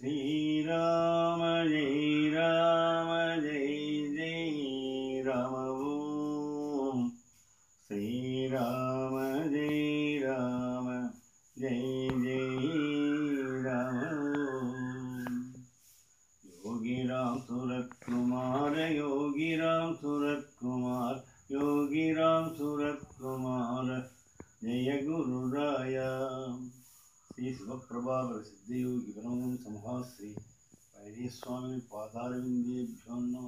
श्रीराम जय राम जय जय राम ॐ श्रीराम जय राम, जय जय राम योगी राम सूरत कुमार योगी राम सूरत कुमार योगी राम सूरत कुमार जय गुरुराया। శ్రీ శివప్రభాకర సిద్ధయోగి బ్రహ్మం సమహాశ్రీ పైరీస్వామి పాదారవిందేభ్యో నమ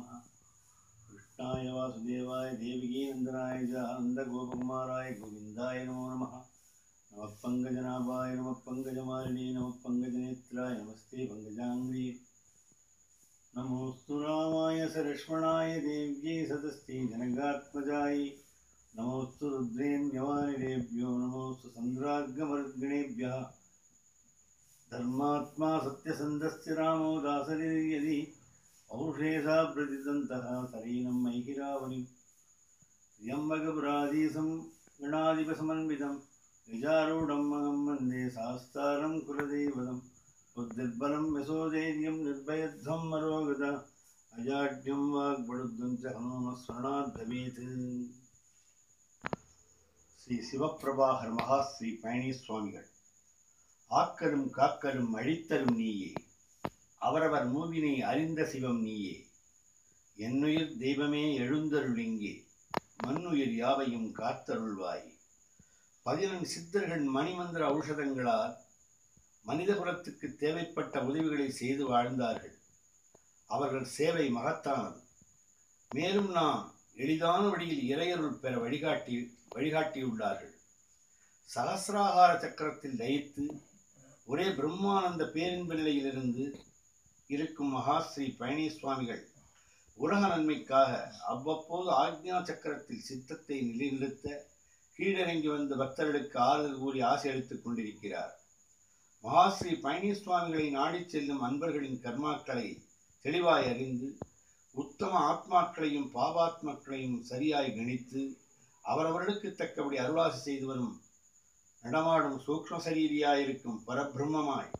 కృష్ణాయ వాసుదేవాయ దేవికీ నందనాయ చ ఆనందగోపకుమారాయ గోవిందాయ నమో నమ నమ పంకజనాభాయ నమ పంకజమాలిని నమ పంకజనేత్రాయ నమస్తే పంకజాంగ్రీ నమోస్తు రామాయ సరక్ష్మణాయ దేవ్యై సదస్తి జనగాత్మజాయ నమోస్తు రుద్రేణ్యవానిరేభ్యో నమోస్తు సంద్రార్గమర్గిణేభ్య धर्मात्मा सत्यसन्धस्य रामो दासरिर्यदि औषेधा प्रतिदन्तः सरीनं मैहिरावणिं त्र्यम्बकपुराधीसं गणाधिपसमन्वितं निजारूढं महं वन्दे शास्तारं कुलदेवतं बुद्धिर्बलं यशोधैर्यं निर्भयध्वं मरोगत अजाड्यं वाग्बडुद्धं च हनुमस्मरणात् भवेत् ஸ்ரீ சிவப்பிரபாகர் மகா ஸ்ரீ பழனி சுவாமிகள் ஆக்கலும் காக்கலும் அழித்தலும் நீயே. அவரவர் மூவினை அறிந்த சிவம் நீயே. என்னுயிர் தெய்வமே எழுந்தருளிங்கே மண்ணுயிர் யாவையும் காத்தருள்வாய். பதினெண் சித்தர்கள் மணிமந்திர ஔஷதங்களால் மனிதகுலத்துக்கு தேவைப்பட்ட உதவிகளை செய்து வாழ்ந்தார்கள். அவர்கள் சேவை மகத்தானது. மேலும் நாம் எளிதான வழியில் இறையருள் பெற வழிகாட்டி வழிகாட்டியுள்ளார்கள். சகசிராகார சக்கரத்தில் லயித்து ஒரே பிரம்மானந்த பேரின்ப நிலையிலிருந்து இருக்கும் மகாஸ்ரீ பழனி சுவாமிகள் உலக நன்மைக்காக அவ்வப்போது ஆக்ஞா சக்கரத்தில் சித்தத்தை நிலைநிறுத்த கீழிறங்கி வந்த பக்தர்களுக்கு ஆறுதல் கூறி ஆசை அளித்துக் கொண்டிருக்கிறார். மகாஸ்ரீ பழனி சுவாமிகளை நாடிச் செல்லும் அன்பர்களின் கர்மாக்களை தெளிவாய் அறிந்து உத்தம ஆத்மாக்களையும் பாபாத்மாக்களையும் சரியாய் கணித்து அவரவர்களுக்கு தக்கபடி அருளாசி செய்து வரும் நடமாடும் சூக்ம சரீரியாயிருக்கும் பரபிரம்மமாய்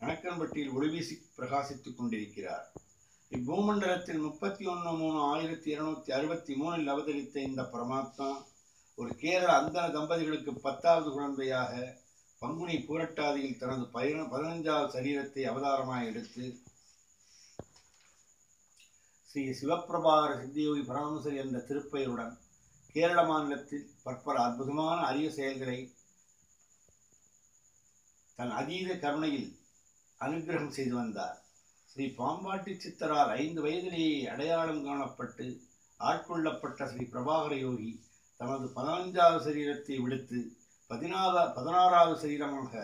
கணக்கன்பட்டியில் ஒளிவீசி பிரகாசித்துக் கொண்டிருக்கிறார். இப்பூமண்டலத்தில் முப்பத்தி ஒன்று மூணு ஆயிரத்தி இருநூத்தி அறுபத்தி மூணில் அவதரித்த இந்த பரமாத்மா ஒரு கேரள அந்தன தம்பதிகளுக்கு பத்தாவது குழந்தையாக பங்குனி பூரட்டாதியில் தனது பதின பதினஞ்சாவது சரீரத்தை அவதாரமாய் எடுத்து ஸ்ரீ சிவப்பிரபாகர சித்தியோகி பரமசரி என்ற திருப்பெயருடன் கேரள மாநிலத்தில் பற்பல அற்புதமான அரிய செயல்களை தன் அதீத கருணையில் அனுகிரகம் செய்து வந்தார். ஸ்ரீ பாம்பாட்டி சித்தரால் ஐந்து வயதிலேயே அடையாளம் காணப்பட்டு ஆட்கொள்ளப்பட்ட ஸ்ரீ பிரபாகர யோகி தனது பதினஞ்சாவது சரீரத்தை விடுத்து பதினாறா பதினாறாவது சரீரமாக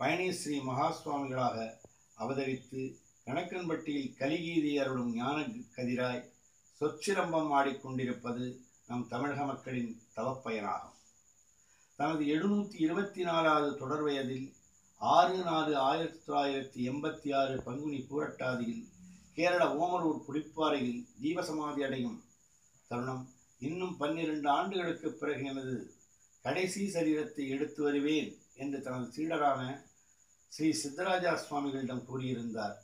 பழனி ஸ்ரீ மகாசுவாமிகளாக அவதரித்து கணக்கன்பட்டியில் கலிகீதி அருளும் ஞான கதிராய் சொச்சிரம்பம் ஆடிக்கொண்டிருப்பது நம் தமிழக மக்களின் தவப்பயனாகும். தனது எழுநூற்றி இருபத்தி நாலாவது தொடர் வயதில் ஆறு நாலு ஆயிரத்தி தொள்ளாயிரத்தி எண்பத்தி ஆறு பங்குனி பூரட்டாதியில் கேரள ஓமலூர் புளிப்பாறையில் ஜீவசமாதி அடையும் தருணம் இன்னும் பன்னிரண்டு ஆண்டுகளுக்கு பிறகு எனது கடைசி சரீரத்தை எடுத்து வருவேன் என்று தனது சீடரான ஸ்ரீ சித்தராஜா சுவாமிகளிடம் கூறியிருந்தார்.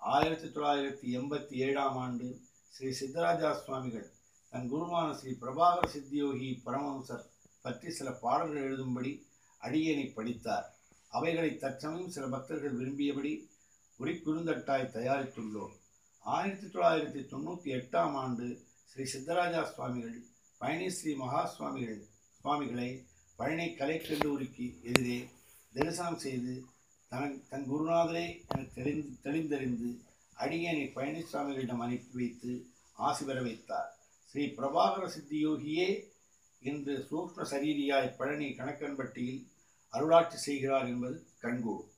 ஆயிரத்தி தொள்ளாயிரத்தி எண்பத்தி ஏழாம் ஆண்டு ஸ்ரீ சித்தராஜா சுவாமிகள் தன் குருமான ஸ்ரீ பிரபாகர சித்தியோகி பரமஹம்சர் பற்றி சில பாடல்கள் எழுதும்படி அடியேனை படித்தார். அவைகளை தற்சமயம் சில பக்தர்கள் விரும்பியபடி உரிக்குறுந்தட்டாய் தயாரித்துள்ளோம். ஆயிரத்தி தொள்ளாயிரத்தி தொண்ணூற்றி எட்டாம் ஆண்டு ஸ்ரீ சித்தராஜா சுவாமிகள் பழனி ஸ்ரீ மகா சுவாமிகள் சுவாமிகளை பழனி கலைக்கல்லூரிக்கு எதிரே தரிசனம் செய்து தன் தன் குருநாதரே என தெளிந்து தெளிந்தறிந்து அடியனை பழனிசாமிகளிடம் அனுப்பி வைத்து ஆசி பெற வைத்தார். ஸ்ரீ பிரபாகர சித்தியோகியே இன்று சூக்ம சரீரியாய் பழனி கணக்கன்பட்டியில் அருளாட்சி செய்கிறார் என்பது கண்கூடும்.